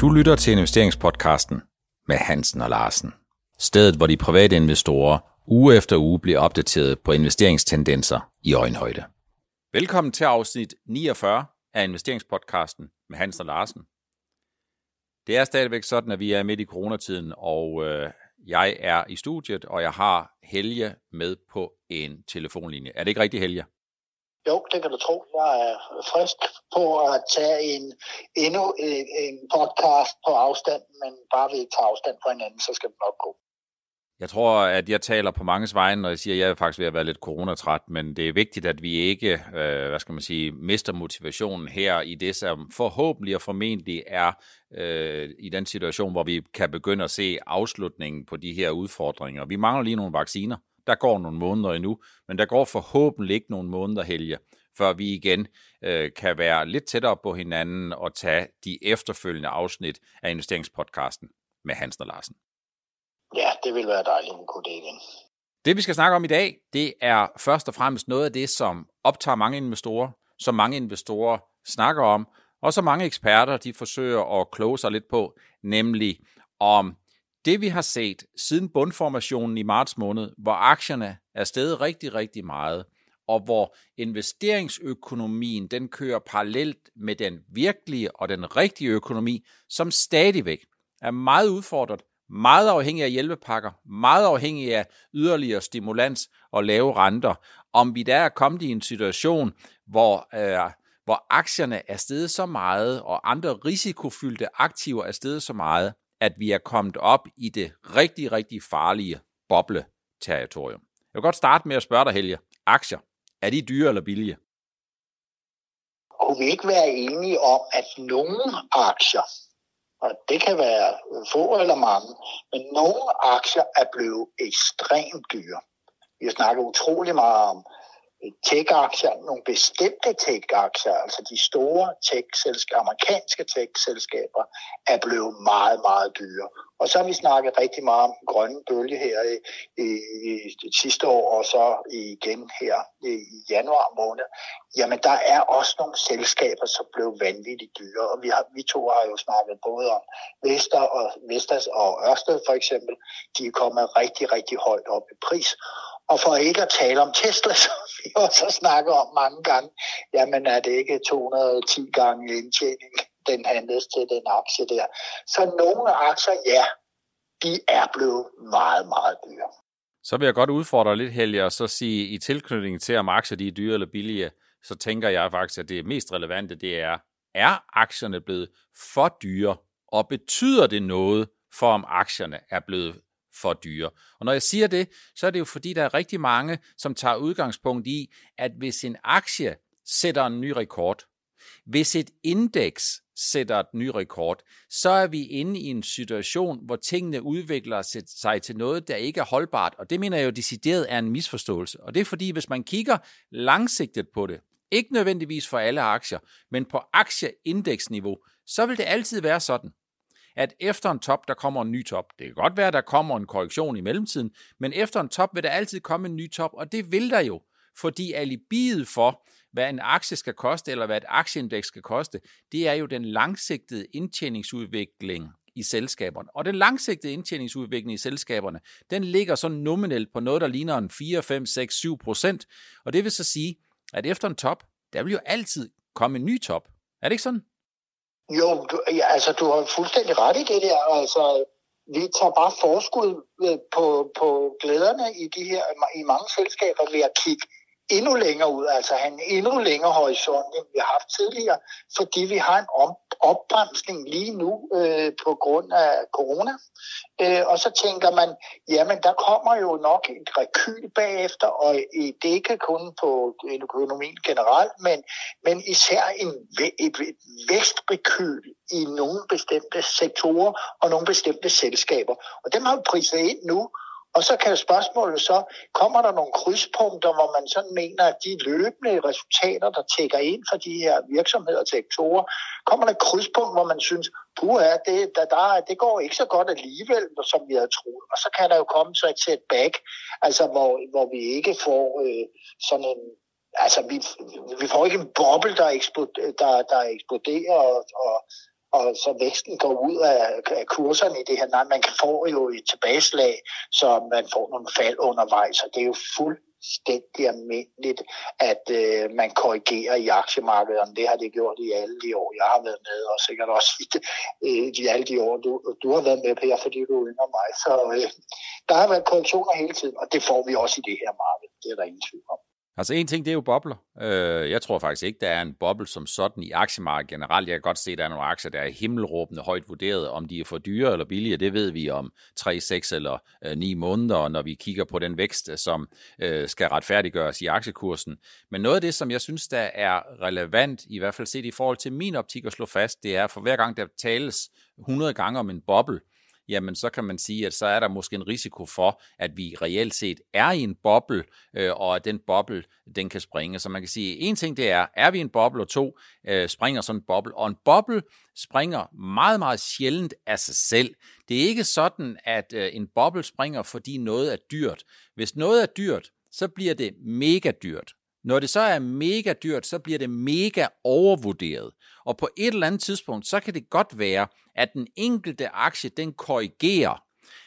Du lytter til investeringspodcasten med Hansen og Larsen. Stedet, hvor de private investorer uge efter uge bliver opdateret på investeringstendenser i øjenhøjde. Velkommen til afsnit 49 af investeringspodcasten med Hansen og Larsen. Det er stadigvæk sådan, at vi er midt i coronatiden, og øh, jeg er i studiet, og jeg har Helge med på en telefonlinje. Er det ikke rigtigt, Helge? Jo, det kan du tro. Jeg er frisk på at tage en, endnu en, en podcast på afstand, men bare vi tager afstand fra hinanden, så skal det nok gå. Jeg tror, at jeg taler på mange vegne, når jeg siger, at jeg er faktisk ved at være lidt coronatræt, men det er vigtigt, at vi ikke, øh, hvad skal man sige, mister motivationen her i det, som forhåbentlig og formentlig er øh, i den situation, hvor vi kan begynde at se afslutningen på de her udfordringer. Vi mangler lige nogle vacciner. Der går nogle måneder endnu, men der går forhåbentlig ikke nogle måneder, Helge, før vi igen øh, kan være lidt tættere på hinanden og tage de efterfølgende afsnit af investeringspodcasten med Hans og Larsen. Ja, det vil være dejligt, at vi kunne det igen. Det vi skal snakke om i dag, det er først og fremmest noget af det, som optager mange investorer, som mange investorer snakker om, og så mange eksperter de forsøger at kloge sig lidt på, nemlig om det vi har set siden bundformationen i marts måned, hvor aktierne er steget rigtig, rigtig meget, og hvor investeringsøkonomien den kører parallelt med den virkelige og den rigtige økonomi, som stadigvæk er meget udfordret, meget afhængig af hjælpepakker, meget afhængig af yderligere stimulans og lave renter. Om vi der er kommet i en situation, hvor, øh, hvor aktierne er steget så meget, og andre risikofyldte aktiver er steget så meget, at vi er kommet op i det rigtig, rigtig farlige boble-territorium. Jeg vil godt starte med at spørge dig, Helge. Aktier, er de dyre eller billige? Kunne vi ikke være enige om, at nogle aktier, og det kan være få eller mange, men nogle aktier er blevet ekstremt dyre. Vi har snakket utrolig meget om tech-aktier, nogle bestemte tech-aktier, altså de store tech-selskaber, amerikanske tech-selskaber, er blevet meget, meget dyre. Og så har vi snakket rigtig meget om den grønne bølge her i, i, i det sidste år, og så igen her i, i januar måned. Jamen, der er også nogle selskaber, som blev vanvittigt dyre, og vi, har, vi to har jo snakket både om Vester og, Vestas og Ørsted for eksempel. De er kommet rigtig, rigtig højt op i pris. Og for ikke at tale om Tesla, som vi også snakker om mange gange, jamen er det ikke 210 gange indtjening, den handles til den aktie der. Så nogle aktier, ja, de er blevet meget, meget dyre. Så vil jeg godt udfordre lidt, Helge, og så sige, i tilknytning til, om aktier de er dyre eller billige, så tænker jeg faktisk, at det mest relevante, det er, er aktierne blevet for dyre, og betyder det noget for, om aktierne er blevet for dyre. Og når jeg siger det, så er det jo fordi, der er rigtig mange, som tager udgangspunkt i, at hvis en aktie sætter en ny rekord, hvis et indeks sætter et ny rekord, så er vi inde i en situation, hvor tingene udvikler sig til noget, der ikke er holdbart. Og det mener jeg jo decideret er en misforståelse. Og det er fordi, hvis man kigger langsigtet på det, ikke nødvendigvis for alle aktier, men på aktieindeksniveau, så vil det altid være sådan, at efter en top, der kommer en ny top. Det kan godt være, at der kommer en korrektion i mellemtiden, men efter en top vil der altid komme en ny top, og det vil der jo, fordi alibiet for, hvad en aktie skal koste, eller hvad et aktieindeks skal koste, det er jo den langsigtede indtjeningsudvikling i selskaberne. Og den langsigtede indtjeningsudvikling i selskaberne, den ligger så nominelt på noget, der ligner en 4, 5, 6, 7 procent. Og det vil så sige, at efter en top, der vil jo altid komme en ny top. Er det ikke sådan? Jo, du, ja, altså du har fuldstændig ret i det der. Altså, vi tager bare forskud øh, på, på glæderne i de her i mange selskaber ved at kigge endnu længere ud, altså have en endnu længere horisont, end vi har haft tidligere, fordi vi har en om, opbremsning lige nu øh, på grund af corona. Øh, og så tænker man, jamen der kommer jo nok et rekyl bagefter, og det er ikke kun på økonomien generelt, men, men især en, et, et vækstrekyl i nogle bestemte sektorer og nogle bestemte selskaber. Og dem har vi priset ind nu, og så kan spørgsmålet så, kommer der nogle krydspunkter, hvor man sådan mener, at de løbende resultater, der tækker ind for de her virksomheder og sektorer, kommer der et krydspunkt, hvor man synes, puha, det, der, der, det går ikke så godt alligevel, som vi havde troet. Og så kan der jo komme så et setback, altså hvor, hvor vi ikke får øh, sådan en altså, vi, vi får ikke en boble, der, eksploderer, der, der eksploderer og, og, og så væksten går ud af, af kurserne i det her. Nej, man kan få jo et tilbageslag, så man får nogle fald undervejs, og det er jo fuldstændig almindeligt, at øh, man korrigerer i aktiemarkederne. Det har det gjort i alle de år, jeg har været med, og sikkert også i, øh, i alle de år, du, du har været med, Per, fordi du er yngre mig. Så øh, der har været korrektioner hele tiden, og det får vi også i det her marked. Det er der ingen tvivl om. Altså en ting, det er jo bobler. Øh, jeg tror faktisk ikke, der er en boble som sådan i aktiemarkedet generelt. Jeg kan godt se, at der er nogle aktier, der er himmelråbende højt vurderet. Om de er for dyre eller billige, det ved vi om 3, 6 eller 9 øh, måneder, når vi kigger på den vækst, øh, som øh, skal retfærdiggøres i aktiekursen. Men noget af det, som jeg synes, der er relevant, i hvert fald set i forhold til min optik at slå fast, det er, for hver gang der tales 100 gange om en boble, jamen så kan man sige, at så er der måske en risiko for, at vi reelt set er i en boble, øh, og at den boble, den kan springe. Så man kan sige, en ting det er, er vi i en boble, og to, øh, springer sådan en boble. Og en boble springer meget, meget sjældent af sig selv. Det er ikke sådan, at øh, en boble springer, fordi noget er dyrt. Hvis noget er dyrt, så bliver det mega dyrt. Når det så er mega dyrt, så bliver det mega overvurderet. Og på et eller andet tidspunkt, så kan det godt være, at den enkelte aktie, den korrigerer.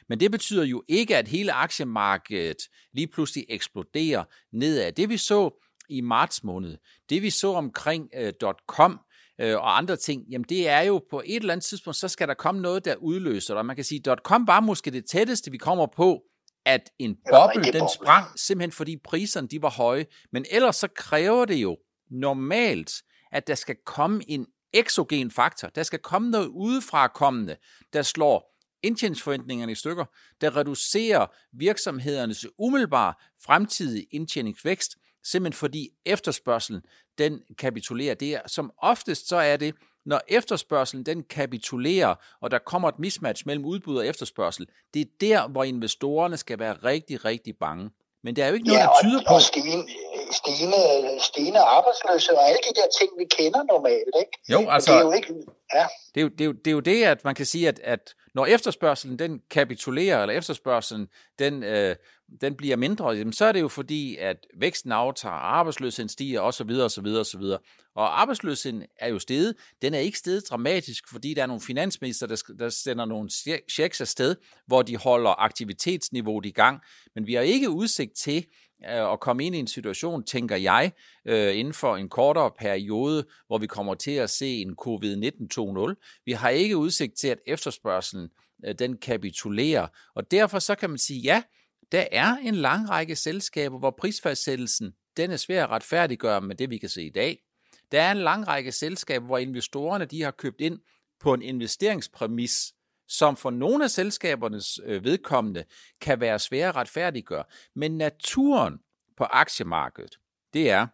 Men det betyder jo ikke, at hele aktiemarkedet lige pludselig eksploderer nedad. Det vi så i marts måned, det vi så omkring uh, .com, øh, og andre ting, jamen det er jo på et eller andet tidspunkt, så skal der komme noget, der udløser det. Og man kan sige, .com var måske det tætteste, vi kommer på, at en boble, den sprang simpelthen fordi priserne de var høje. Men ellers så kræver det jo normalt, at der skal komme en exogen faktor. Der skal komme noget udefra kommende, der slår indtjeningsforventningerne i stykker, der reducerer virksomhedernes umiddelbare fremtidige indtjeningsvækst, simpelthen fordi efterspørgselen den kapitulerer. Det er, som oftest så er det når efterspørgselen den kapitulerer, og der kommer et mismatch mellem udbud og efterspørgsel, det er der, hvor investorerne skal være rigtig, rigtig bange. Men der er jo ikke noget, ja, der tyder på... Og stigende, stigende, stigende arbejdsløshed og alle de der ting, vi kender normalt. Ikke? Jo, altså... Det er jo ikke... Ja. Det er jo, det, er jo, det er jo det, at man kan sige, at, at når efterspørgselen den kapitulerer, eller efterspørgselen den, øh, den bliver mindre, jamen, så er det jo fordi, at væksten aftager, arbejdsløsheden stiger osv. osv. osv. Og arbejdsløsheden er jo steget. Den er ikke steget dramatisk, fordi der er nogle finansminister, der, der sender nogle checks afsted, hvor de holder aktivitetsniveauet i gang. Men vi har ikke udsigt til øh, at komme ind i en situation, tænker jeg, øh, inden for en kortere periode, hvor vi kommer til at se en covid-19 2.0. Vi har ikke udsigt til, at efterspørgselen øh, den kapitulerer. Og derfor så kan man sige, ja, der er en lang række selskaber, hvor prisfastsættelsen den er svær at retfærdiggøre med det, vi kan se i dag. Der er en lang række selskaber, hvor investorerne de har købt ind på en investeringspræmis, som for nogle af selskabernes øh, vedkommende kan være svære at retfærdiggøre. Men naturen på aktiemarkedet, det er,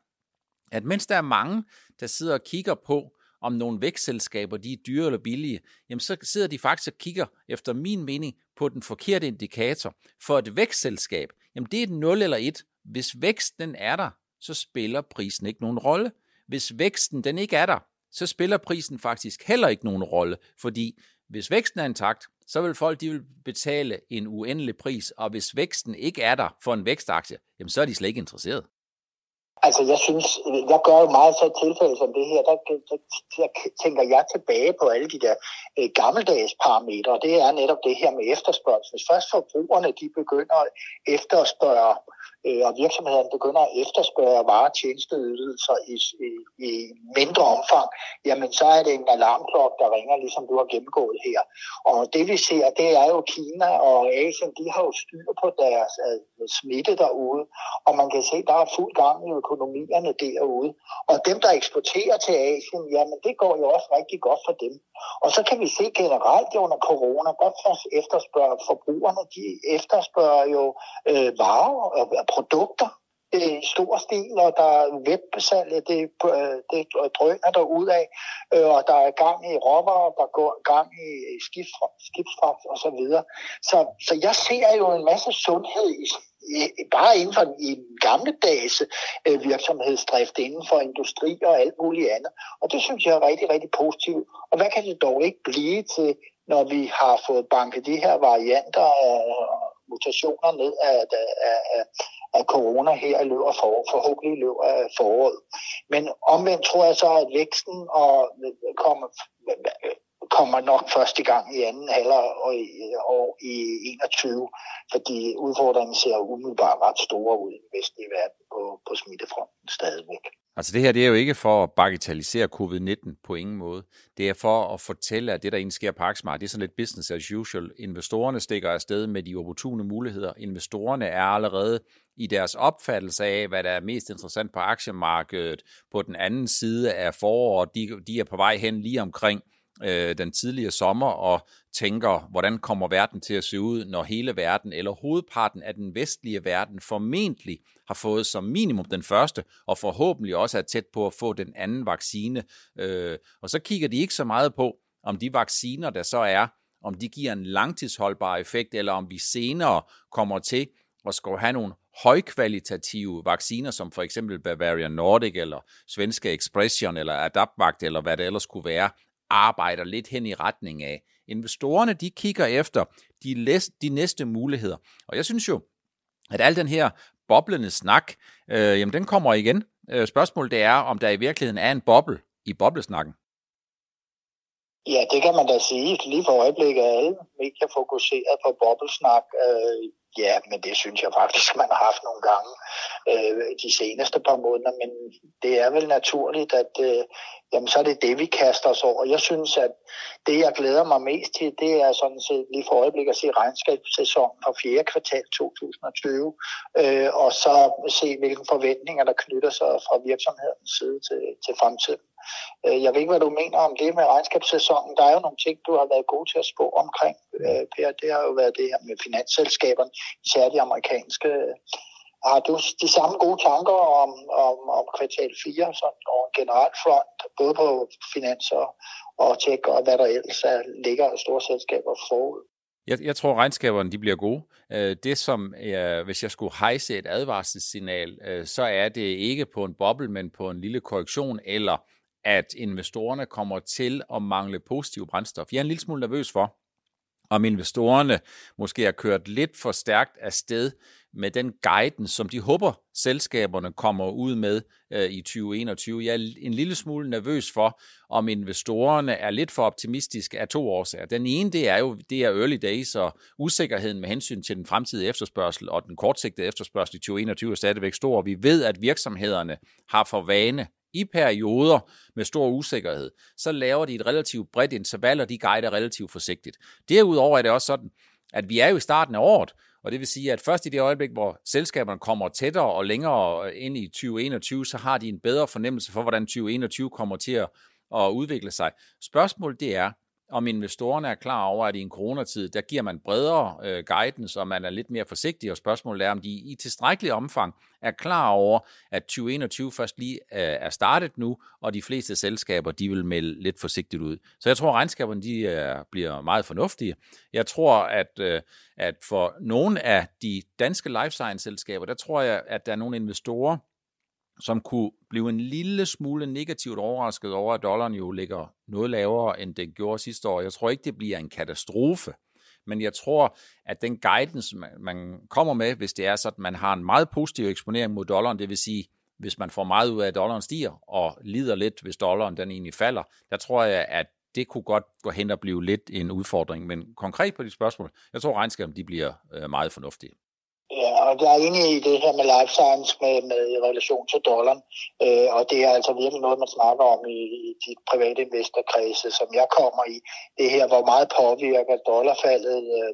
at mens der er mange, der sidder og kigger på, om nogle vækstselskaber de er dyre eller billige, jamen så sidder de faktisk og kigger, efter min mening, på den forkerte indikator. For et vækstselskab, jamen det er et 0 eller 1. Hvis væksten er der, så spiller prisen ikke nogen rolle. Hvis væksten den ikke er der, så spiller prisen faktisk heller ikke nogen rolle, fordi hvis væksten er intakt, så vil folk de vil betale en uendelig pris, og hvis væksten ikke er der for en vækstaktie, jamen så er de slet ikke interesseret. Altså, jeg synes, jeg gør jo meget så tilfælde som det her, der, der, der tænker jeg tilbage på alle de der øh, gammeldags parametre, det er netop det her med efterspørgsel. Hvis først forbrugerne, de begynder at efterspørge øh, og virksomhederne begynder at efterspørge varer og tjenesteydelser i, i, i mindre omfang, jamen så er det en alarmklok, der ringer, ligesom du har gennemgået her. Og det vi ser, det er jo Kina og Asien, de har jo styr på deres øh, smitte derude, og man kan se, der er fuld gang i økonomierne derude. Og dem, der eksporterer til Asien, jamen det går jo også rigtig godt for dem. Og så kan vi se generelt under corona, godt for efterspørger forbrugerne, de efterspørger jo øh, varer og produkter i stor stil, og der er websalg, det, øh, det drøner der ud af, øh, og der er gang i råvarer, der går gang i skibsfragt og så videre. Så, så jeg ser jo en masse sundhed i, bare inden for en gammeldags øh, virksomhedsdrift, inden for industri og alt muligt andet. Og det synes jeg er rigtig, rigtig positivt. Og hvad kan det dog ikke blive til, når vi har fået banket de her varianter og mutationer ned af, af, af, af corona her i løbet af foråret, forhåbentlig i løbet af foråret. Men omvendt tror jeg så, at væksten og øh, kommer kommer nok først i gang i anden halvår og i, år i 21, fordi udfordringen ser umiddelbart ret store ud i den vestlige verden på, på smittefronten stadigvæk. Altså det her, det er jo ikke for at bagatellisere covid-19 på ingen måde. Det er for at fortælle, at det, der egentlig sker på aktiemarkedet, det er sådan lidt business as usual. Investorerne stikker afsted med de opportune muligheder. Investorerne er allerede i deres opfattelse af, hvad der er mest interessant på aktiemarkedet på den anden side af foråret. De, de er på vej hen lige omkring øh, den tidlige sommer og tænker, hvordan kommer verden til at se ud, når hele verden eller hovedparten af den vestlige verden formentlig har fået som minimum den første, og forhåbentlig også er tæt på at få den anden vaccine. Øh, og så kigger de ikke så meget på, om de vacciner, der så er, om de giver en langtidsholdbar effekt, eller om vi senere kommer til at skulle have nogle højkvalitative vacciner, som for eksempel Bavarian Nordic, eller Svenske Expression, eller Adaptvact, eller hvad det ellers kunne være, arbejder lidt hen i retning af. Investorerne, de kigger efter de, læs, de næste muligheder. Og jeg synes jo, at al den her boblende snak, øh, jamen den kommer igen. Øh, spørgsmålet det er, om der i virkeligheden er en boble i boblesnakken. Ja, det kan man da sige. Lige for øjeblikket er alle medier fokuseret på boblesnak. Øh, Ja, men det synes jeg faktisk, man har haft nogle gange øh, de seneste par måneder. Men det er vel naturligt, at øh, jamen, så er det det, vi kaster os over. Jeg synes, at det, jeg glæder mig mest til, det er sådan set lige for øjeblik at se regnskabssæsonen for fjerde kvartal 2020, øh, og så se, hvilke forventninger, der knytter sig fra virksomhedens side til, til fremtiden. Øh, jeg ved ikke, hvad du mener om det med regnskabssæsonen. Der er jo nogle ting, du har været god til at spå omkring, øh, Per. Det har jo været det her med finansselskaberne, især de amerikanske. Har du de samme gode tanker om, om, om kvartal 4 sådan, og en generel front, både på finanser og tech og hvad der ellers er, ligger af store selskaber forud? Jeg, jeg tror, regnskaberne de bliver gode. Øh, det som, jeg, hvis jeg skulle hejse et advarselssignal, så er det ikke på en boble, men på en lille korrektion, eller at investorerne kommer til at mangle positiv brændstof. Jeg er en lille smule nervøs for, om investorerne måske har kørt lidt for stærkt afsted med den guidance, som de håber, selskaberne kommer ud med øh, i 2021. Jeg er en lille smule nervøs for, om investorerne er lidt for optimistiske af to årsager. Den ene, det er jo det er early days og usikkerheden med hensyn til den fremtidige efterspørgsel, og den kortsigtede efterspørgsel i 2021 er stadigvæk stor. Vi ved, at virksomhederne har for vane i perioder med stor usikkerhed, så laver de et relativt bredt interval, og de guider relativt forsigtigt. Derudover er det også sådan, at vi er jo i starten af året, og det vil sige, at først i det øjeblik, hvor selskaberne kommer tættere og længere ind i 2021, så har de en bedre fornemmelse for, hvordan 2021 kommer til at, at udvikle sig. Spørgsmålet det er, om investorerne er klar over, at i en coronatid, der giver man bredere øh, guidance, og man er lidt mere forsigtig, og spørgsmålet er, om de i tilstrækkelig omfang er klar over, at 2021 først lige øh, er startet nu, og de fleste selskaber, de vil melde lidt forsigtigt ud. Så jeg tror, at regnskaberne de, øh, bliver meget fornuftige. Jeg tror, at, øh, at for nogle af de danske life science-selskaber, der tror jeg, at der er nogle investorer, som kunne blive en lille smule negativt overrasket over, at dollaren jo ligger noget lavere, end den gjorde sidste år. Jeg tror ikke, det bliver en katastrofe, men jeg tror, at den guidance, man kommer med, hvis det er sådan, at man har en meget positiv eksponering mod dollaren, det vil sige, hvis man får meget ud af, at dollaren stiger, og lider lidt, hvis dollaren den egentlig falder, der tror jeg, at det kunne godt gå hen og blive lidt en udfordring. Men konkret på de spørgsmål, jeg tror, regnskabet de bliver øh, meget fornuftige. Ja, og jeg er enig i det her med life science med, med i relation til dollaren, øh, og det er altså virkelig noget, man snakker om i, i de private investorkredse, som jeg kommer i. Det her, hvor meget påvirker dollarfaldet øh,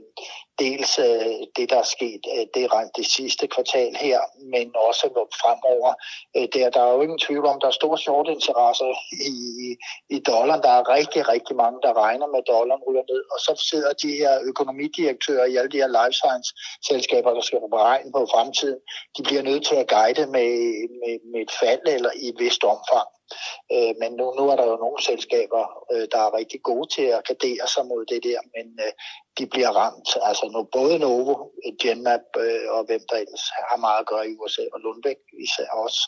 dels øh, det, der er sket øh, det, det sidste kvartal her, men også fremover. Øh, der, der er jo ingen tvivl om, der er store short interesser i, i dollaren Der er rigtig, rigtig mange, der regner med, at dollaren ryger ned, og så sidder de her økonomidirektører i alle de her life science-selskaber, der skal beregne på fremtiden. De bliver nødt til at guide med, med, med et fald eller i et vist omfang. Øh, men nu, nu er der jo nogle selskaber, øh, der er rigtig gode til at gardere sig mod det der, men øh, de bliver ramt. Altså nu, både Novo, Genmap øh, og hvem der ellers har meget at gøre i USA, og Lundbæk især også,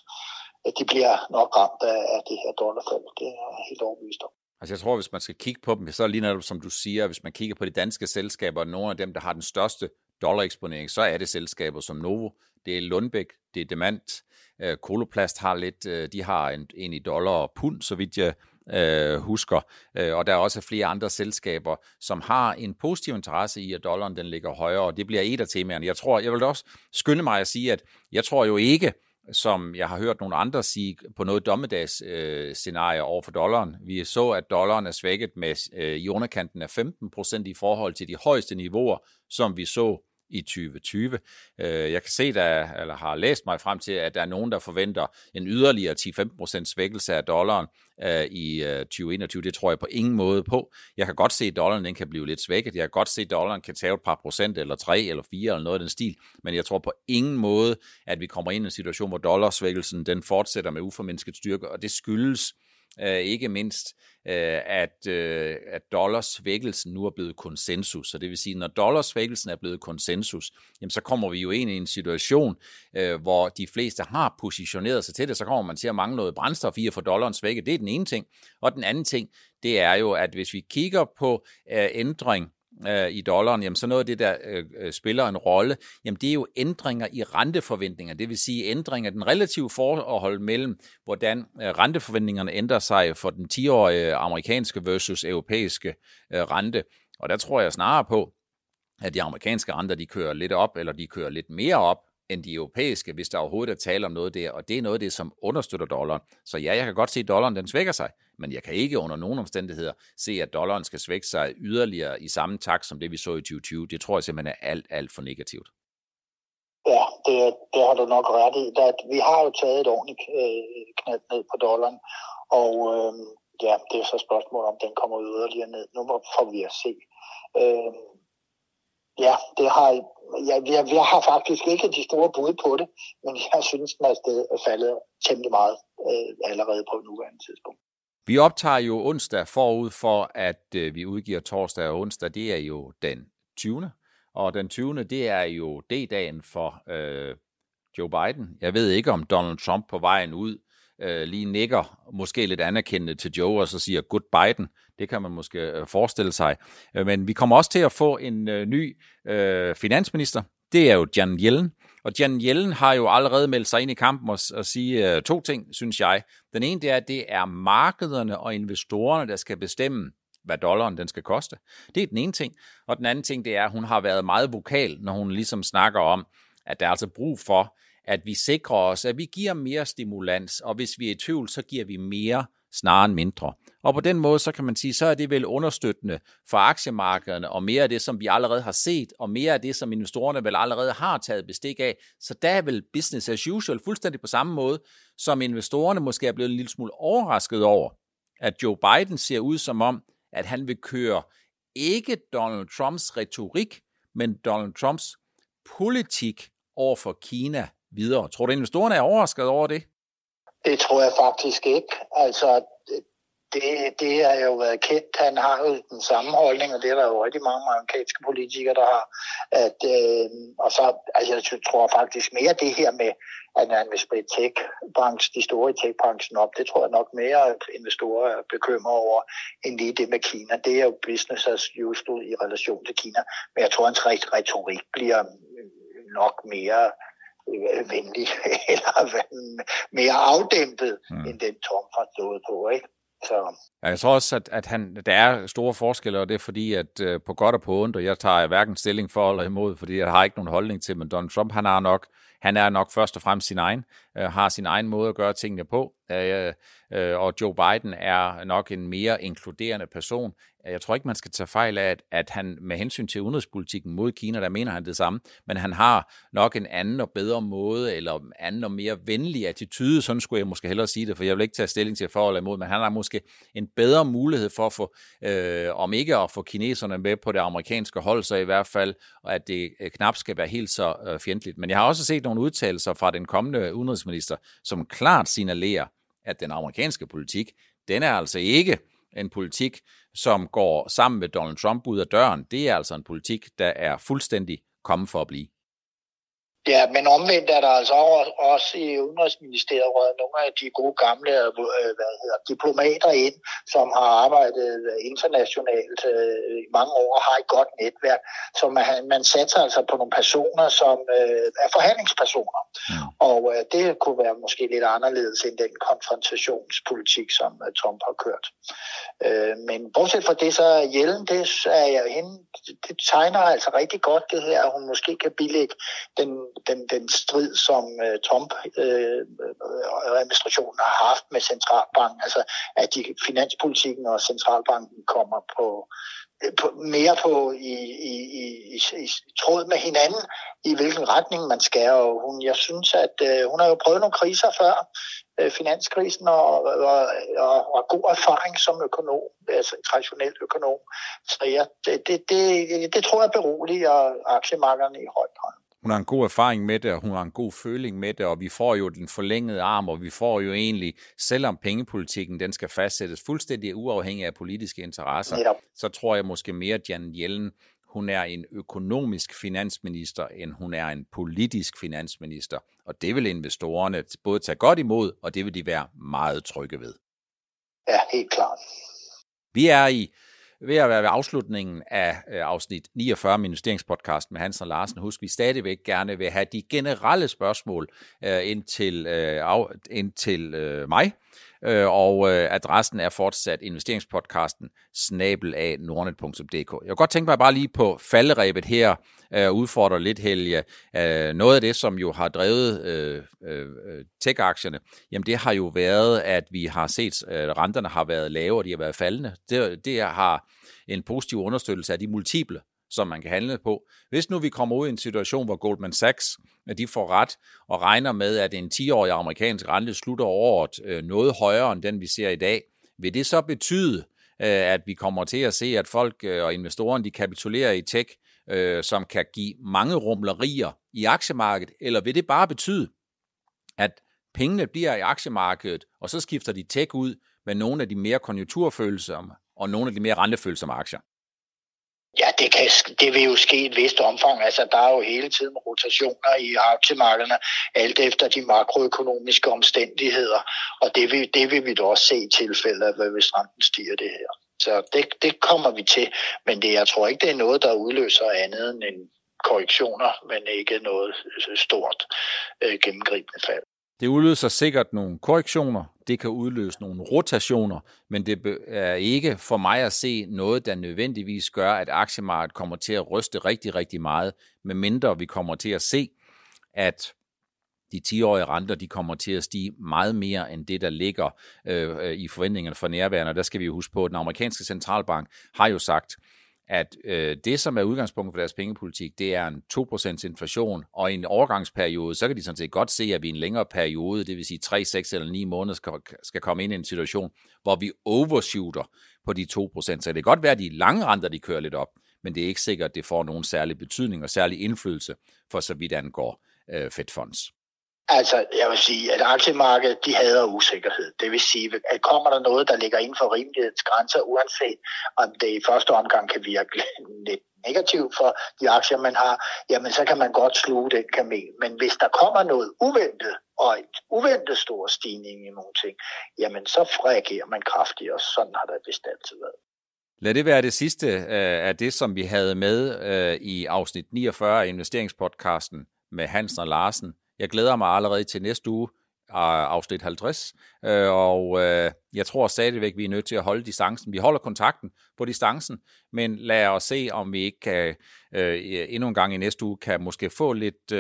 øh, de bliver nok ramt af, af det her dollarfald. Det er helt overbevist om. Altså jeg tror, hvis man skal kigge på dem, så er lige netop som du siger, hvis man kigger på de danske selskaber, nogle af dem, der har den største dollareksponering, så er det selskaber som Novo, det er Lundbæk, det er Demant, øh, Koloplast har lidt, øh, de har en, en i dollar og pund, så vidt jeg øh, husker. Øh, og der er også flere andre selskaber, som har en positiv interesse i, at dollaren den ligger højere, og det bliver et af temaerne. Jeg tror, jeg vil også skynde mig at sige, at jeg tror jo ikke, som jeg har hørt nogle andre sige, på noget dommedags øh, scenarie over for dollaren. Vi så, at dollaren er svækket med øh, i underkanten af 15 procent i forhold til de højeste niveauer, som vi så i 2020. Øh, jeg kan se, der, eller har læst mig frem til, at der er nogen, der forventer en yderligere 10-15% svækkelse af dollaren øh, i øh, 2021. Det tror jeg på ingen måde på. Jeg kan godt se, at dollaren den kan blive lidt svækket. Jeg kan godt se, at dollaren kan tage et par procent, eller 3 eller 4 eller noget af den stil. Men jeg tror på ingen måde, at vi kommer ind i en situation, hvor dollarsvækkelsen den fortsætter med uformindsket styrke, og det skyldes øh, ikke mindst, øh, at, øh, at dollarsvækkelsen nu er blevet konsensus. Så det vil sige, når dollarsvækkelsen er blevet konsensus, jamen så kommer vi jo ind i en situation, øh, hvor de fleste har positioneret sig til det, så kommer man til at mangle noget brændstof i at få dollaren svækket. Det er den ene ting. Og den anden ting, det er jo, at hvis vi kigger på øh, ændring øh, i dollaren, jamen så noget af det, der øh, øh spiller en rolle, jamen det er jo ændringer i renteforventninger, det vil sige ændringer i den relative forhold mellem, hvordan øh, renteforventningerne ændrer sig for den 10-årige amerikanske versus europæiske øh, rente. Og der tror jeg snarere på, at de amerikanske renter, de kører lidt op, eller de kører lidt mere op, end de europæiske, hvis der overhovedet er tale om noget der, og det er noget af det, som understøtter dollaren. Så ja, jeg kan godt se, at dollaren den svækker sig, men jeg kan ikke under nogen omstændigheder se, at dollaren skal svække sig yderligere i samme takt, som det vi så i 2020. Det tror jeg simpelthen er alt, alt for negativt. Ja, det, det har du nok ret i. Da, vi har jo taget et ordentligt øh, knald ned på dollaren, og øh, ja, det er så spørgsmålet, om den kommer yderligere ned. Nu får vi at se. Øh, ja, det har, jeg, jeg, jeg har faktisk ikke de store bud på det, men jeg synes, den er, er faldet temmelig meget øh, allerede på nuværende tidspunkt. Vi optager jo onsdag forud for, at øh, vi udgiver torsdag og onsdag. Det er jo den 20. Og den 20. det er jo D-dagen for øh, Joe Biden. Jeg ved ikke, om Donald Trump på vejen ud øh, lige nikker måske lidt anerkendende til Joe og så siger good Biden. Det kan man måske øh, forestille sig. Øh, men vi kommer også til at få en øh, ny øh, finansminister. Det er jo Jan Yellen. Og Jan Yellen har jo allerede meldt sig ind i kampen og, og sige øh, to ting, synes jeg. Den ene det er, at det er markederne og investorerne, der skal bestemme, hvad dollaren den skal koste. Det er den ene ting. Og den anden ting, det er, at hun har været meget vokal, når hun ligesom snakker om, at der er altså brug for, at vi sikrer os, at vi giver mere stimulans, og hvis vi er i tvivl, så giver vi mere snarere end mindre. Og på den måde, så kan man sige, så er det vel understøttende for aktiemarkederne, og mere af det, som vi allerede har set, og mere af det, som investorerne vel allerede har taget bestik af. Så der er vel business as usual fuldstændig på samme måde, som investorerne måske er blevet en lille smule overrasket over, at Joe Biden ser ud som om, at han vil køre ikke Donald Trumps retorik, men Donald Trumps politik over for Kina videre. Tror du, investorerne er overrasket over det? Det tror jeg faktisk ikke. Altså, det, det har jo været kendt. Han har jo den samme holdning, og det er der jo rigtig mange amerikanske politikere, der har. At, øh, og så, altså, jeg tror faktisk mere det her med, at han vil spritte tech de store tech-branchen op, det tror jeg nok mere, at investorer er bekymret over, end lige det med Kina. Det er jo business as usual i relation til Kina. Men jeg tror, hans retorik bliver nok mere venlig, eller mere afdæmpet, mm. end den Trump har stået på. Ikke? Så. Ja, jeg tror også, at, at han, der er store forskelle, og det er fordi, at uh, på godt og på ondt, og jeg tager hverken stilling for eller imod, fordi jeg har ikke nogen holdning til, men Donald Trump, han har nok, han er nok først og fremmest sin egen, uh, har sin egen måde at gøre tingene på, Øh, øh, og Joe Biden er nok en mere inkluderende person. Jeg tror ikke, man skal tage fejl af, at, at han med hensyn til udenrigspolitikken mod Kina, der mener han det samme, men han har nok en anden og bedre måde, eller en anden og mere venlig attitude, sådan skulle jeg måske hellere sige det, for jeg vil ikke tage stilling til for eller imod, men han har måske en bedre mulighed for at få, øh, om ikke at få kineserne med på det amerikanske hold, så i hvert fald, at det øh, knap skal være helt så øh, fjendtligt. Men jeg har også set nogle udtalelser fra den kommende udenrigsminister, som klart signalerer, at den amerikanske politik, den er altså ikke en politik, som går sammen med Donald Trump ud af døren. Det er altså en politik, der er fuldstændig kommet for at blive. Ja, men omvendt er der altså også i Udenrigsministeriet røget nogle af de gode gamle øh, hvad hedder, diplomater ind, som har arbejdet internationalt øh, i mange år og har et godt netværk. Så man, man satser altså på nogle personer, som øh, er forhandlingspersoner. Mm. Og øh, det kunne være måske lidt anderledes end den konfrontationspolitik, som øh, Trump har kørt. Øh, men bortset fra det, så Jellen, det, er jeg, hende, det tegner altså rigtig godt det her, at hun måske kan billige den den, den strid, som øh, Trump-administrationen øh, har haft med centralbanken, altså at de finanspolitikken og centralbanken kommer på, øh, på mere på i, i, i, i, i tråd med hinanden, i hvilken retning man skal. Og hun, jeg synes, at øh, hun har jo prøvet nogle kriser før, øh, finanskrisen, og, og, og, og god erfaring som økonom, altså traditionel økonom. Så ja, det, det, det, det tror jeg beroliger aktiemarkederne i høj grad hun har en god erfaring med det, og hun har en god føling med det, og vi får jo den forlængede arm, og vi får jo egentlig, selvom pengepolitikken den skal fastsættes fuldstændig uafhængig af politiske interesser, ja. så tror jeg måske mere, at Janet Yellen, hun er en økonomisk finansminister, end hun er en politisk finansminister. Og det vil investorerne både tage godt imod, og det vil de være meget trygge ved. Ja, helt klart. Vi er i ved at være ved afslutningen af øh, afsnit 49 med investeringspodcast med Hans og Larsen. Husk, vi stadigvæk gerne vil have de generelle spørgsmål øh, ind til, øh, af, ind til øh, mig. Øh, og øh, adressen er fortsat investeringspodcasten snabel af nordnet.dk. Jeg kan godt tænke mig bare lige på falderæbet her, øh, udfordre lidt, Helge. Øh, noget af det, som jo har drevet øh, øh, tech-aktierne, jamen det har jo været, at vi har set, at renterne har været lave, og de har været faldende. Det, det har en positiv understøttelse af de multiple, som man kan handle på. Hvis nu vi kommer ud i en situation, hvor Goldman Sachs at de får ret og regner med, at en 10-årig amerikansk rente slutter året øh, noget højere end den, vi ser i dag, vil det så betyde, øh, at vi kommer til at se, at folk øh, og investorerne de kapitulerer i tech, som kan give mange rumlerier i aktiemarkedet, eller vil det bare betyde, at pengene bliver i aktiemarkedet, og så skifter de tech ud med nogle af de mere konjunkturfølsomme og nogle af de mere rentefølsomme aktier? Ja, det, kan, det vil jo ske i et vist omfang. Altså, der er jo hele tiden rotationer i aktiemarkederne, alt efter de makroøkonomiske omstændigheder. Og det vil, det vil vi da også se i tilfælde af, hvis renten stiger det her. Så det, det kommer vi til. Men det, jeg tror ikke, det er noget, der udløser andet end korrektioner, men ikke noget stort øh, gennemgribende fald. Det udløser sikkert nogle korrektioner, det kan udløse nogle rotationer, men det er ikke for mig at se noget, der nødvendigvis gør, at aktiemarkedet kommer til at ryste rigtig, rigtig meget, medmindre vi kommer til at se, at de 10-årige renter, de kommer til at stige meget mere end det, der ligger øh, øh, i forventningerne for nærværende. Og der skal vi jo huske på, at den amerikanske centralbank har jo sagt, at øh, det, som er udgangspunktet for deres pengepolitik, det er en 2% inflation, og i en overgangsperiode, så kan de sådan set godt se, at vi i en længere periode, det vil sige 3, 6 eller 9 måneder, skal, skal komme ind i en situation, hvor vi overshooter på de 2%. Så det kan godt være, at de lange renter, de kører lidt op, men det er ikke sikkert, at det får nogen særlig betydning og særlig indflydelse for så vidt angår øh, Fed Funds. Altså, jeg vil sige, at aktiemarkedet, de hader usikkerhed. Det vil sige, at kommer der noget, der ligger inden for rimelighedens grænser, uanset om det i første omgang kan virke lidt negativt for de aktier, man har, jamen så kan man godt sluge den kamel. Men hvis der kommer noget uventet, og et uventet stor stigning i nogle ting, jamen så reagerer man kraftigt, og sådan har det vist altid været. Lad det være det sidste øh, af det, som vi havde med øh, i afsnit 49 af investeringspodcasten med Hansen og Larsen. Jeg glæder mig allerede til næste uge, afsnit 50, øh, og øh, jeg tror stadigvæk, vi er nødt til at holde distancen. Vi holder kontakten på distancen, men lad os se, om vi ikke kan, øh, endnu en gang i næste uge kan måske få lidt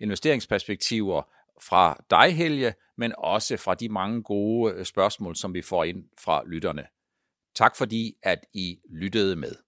investeringsperspektiver fra dig, Helge, men også fra de mange gode spørgsmål, som vi får ind fra lytterne. Tak fordi, at I lyttede med.